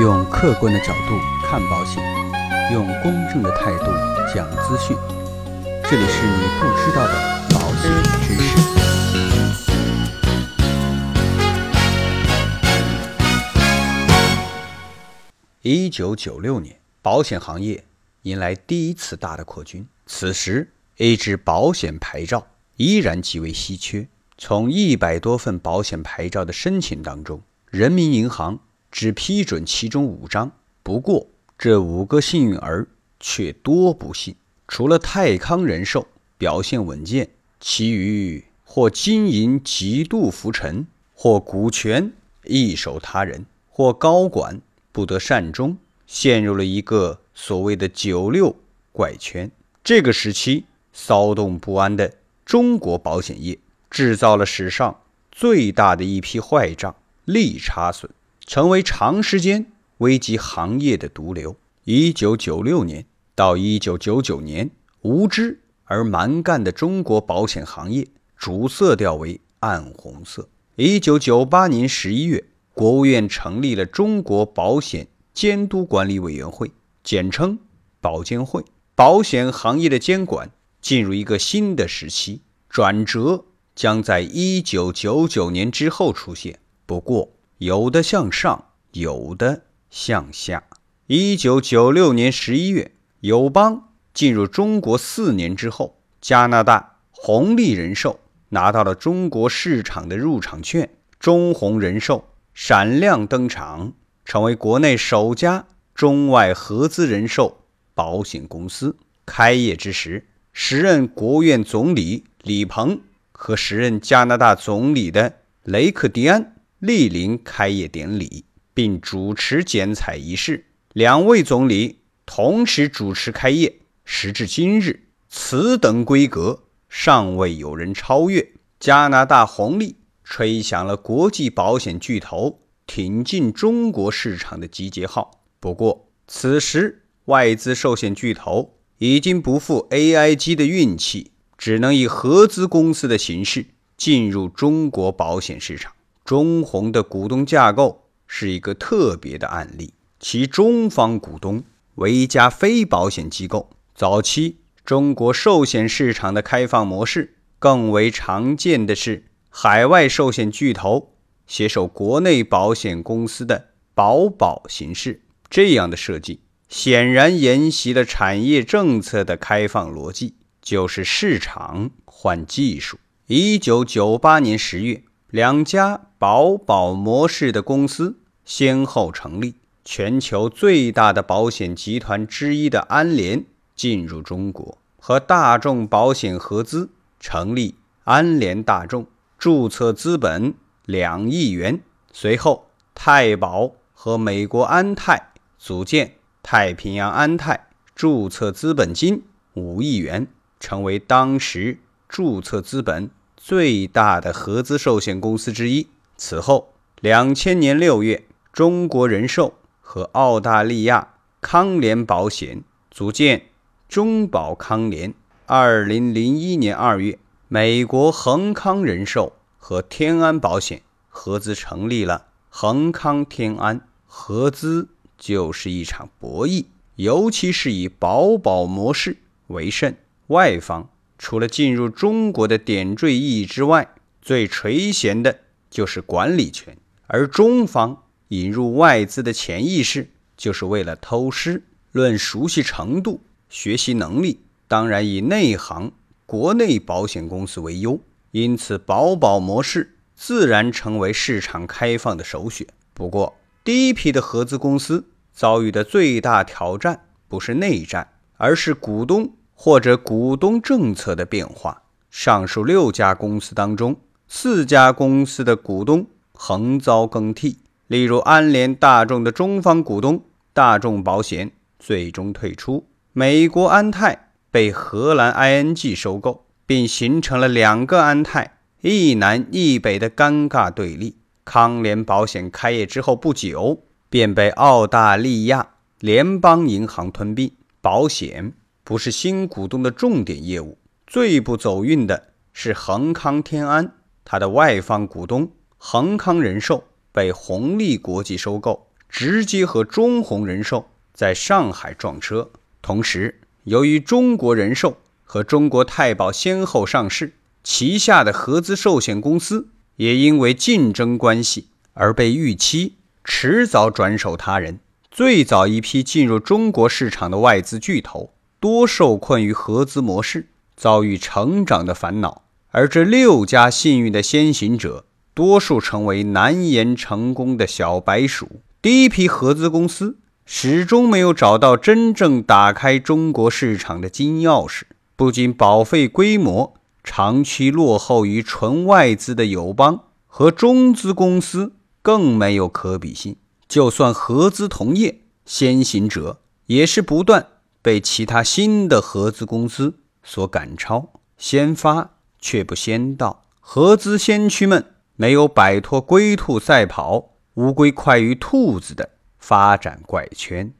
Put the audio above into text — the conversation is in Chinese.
用客观的角度看保险，用公正的态度讲资讯。这里是你不知道的保险知识。一九九六年，保险行业迎来第一次大的扩军。此时，一支保险牌照依然极为稀缺。从一百多份保险牌照的申请当中，人民银行只批准其中五张。不过，这五个幸运儿却多不幸。除了泰康人寿表现稳健，其余或经营极度浮沉，或股权易手他人，或高管不得善终，陷入了一个所谓的“九六”怪圈。这个时期骚动不安的中国保险业。制造了史上最大的一批坏账、利差损，成为长时间危及行业的毒瘤。一九九六年到一九九九年，无知而蛮干的中国保险行业主色调为暗红色。一九九八年十一月，国务院成立了中国保险监督管理委员会，简称保监会。保险行业的监管进入一个新的时期，转折。将在一九九九年之后出现，不过有的向上，有的向下。一九九六年十一月，友邦进入中国四年之后，加拿大红利人寿拿到了中国市场的入场券，中红人寿闪亮登场，成为国内首家中外合资人寿保险公司。开业之时，时任国务院总理李鹏。和时任加拿大总理的雷克迪安莅临开业典礼，并主持剪彩仪式。两位总理同时主持开业。时至今日，此等规格尚未有人超越。加拿大红利吹响了国际保险巨头挺进中国市场的集结号。不过，此时外资寿险巨头已经不负 AIG 的运气。只能以合资公司的形式进入中国保险市场。中红的股东架构是一个特别的案例，其中方股东为一家非保险机构。早期中国寿险市场的开放模式更为常见的是海外寿险巨头携手国内保险公司的保保形式，这样的设计显然沿袭了产业政策的开放逻辑。就是市场换技术。一九九八年十月，两家保保模式的公司先后成立。全球最大的保险集团之一的安联进入中国，和大众保险合资成立安联大众，注册资本两亿元。随后，太保和美国安泰组建太平洋安泰，注册资本金五亿元。成为当时注册资本最大的合资寿险公司之一。此后，两千年六月，中国人寿和澳大利亚康联保险组建中保康联。二零零一年二月，美国恒康人寿和天安保险合资成立了恒康天安。合资就是一场博弈，尤其是以保保模式为甚。外方除了进入中国的点缀意义之外，最垂涎的就是管理权；而中方引入外资的潜意识，就是为了偷师。论熟悉程度、学习能力，当然以内行国内保险公司为优，因此保保模式自然成为市场开放的首选。不过，第一批的合资公司遭遇的最大挑战不是内战，而是股东。或者股东政策的变化，上述六家公司当中，四家公司的股东横遭更替。例如，安联大众的中方股东大众保险最终退出，美国安泰被荷兰 ING 收购，并形成了两个安泰，一南一北的尴尬对立。康联保险开业之后不久，便被澳大利亚联邦银行吞并，保险。不是新股东的重点业务，最不走运的是恒康天安，它的外方股东恒康人寿被红利国际收购，直接和中宏人寿在上海撞车。同时，由于中国人寿和中国太保先后上市，旗下的合资寿险公司也因为竞争关系而被预期迟早转手他人。最早一批进入中国市场的外资巨头，多受困于合资模式，遭遇成长的烦恼；而这六家幸运的先行者，多数成为难言成功的小白鼠。第一批合资公司始终没有找到真正打开中国市场的金钥匙，不仅保费规模长期落后于纯外资的友邦和中资公司，更没有可比性。就算合资同业，先行者也是不断被其他新的合资公司所赶超，先发却不先到。合资先驱们没有摆脱龟兔赛跑、乌龟快于兔子的发展怪圈。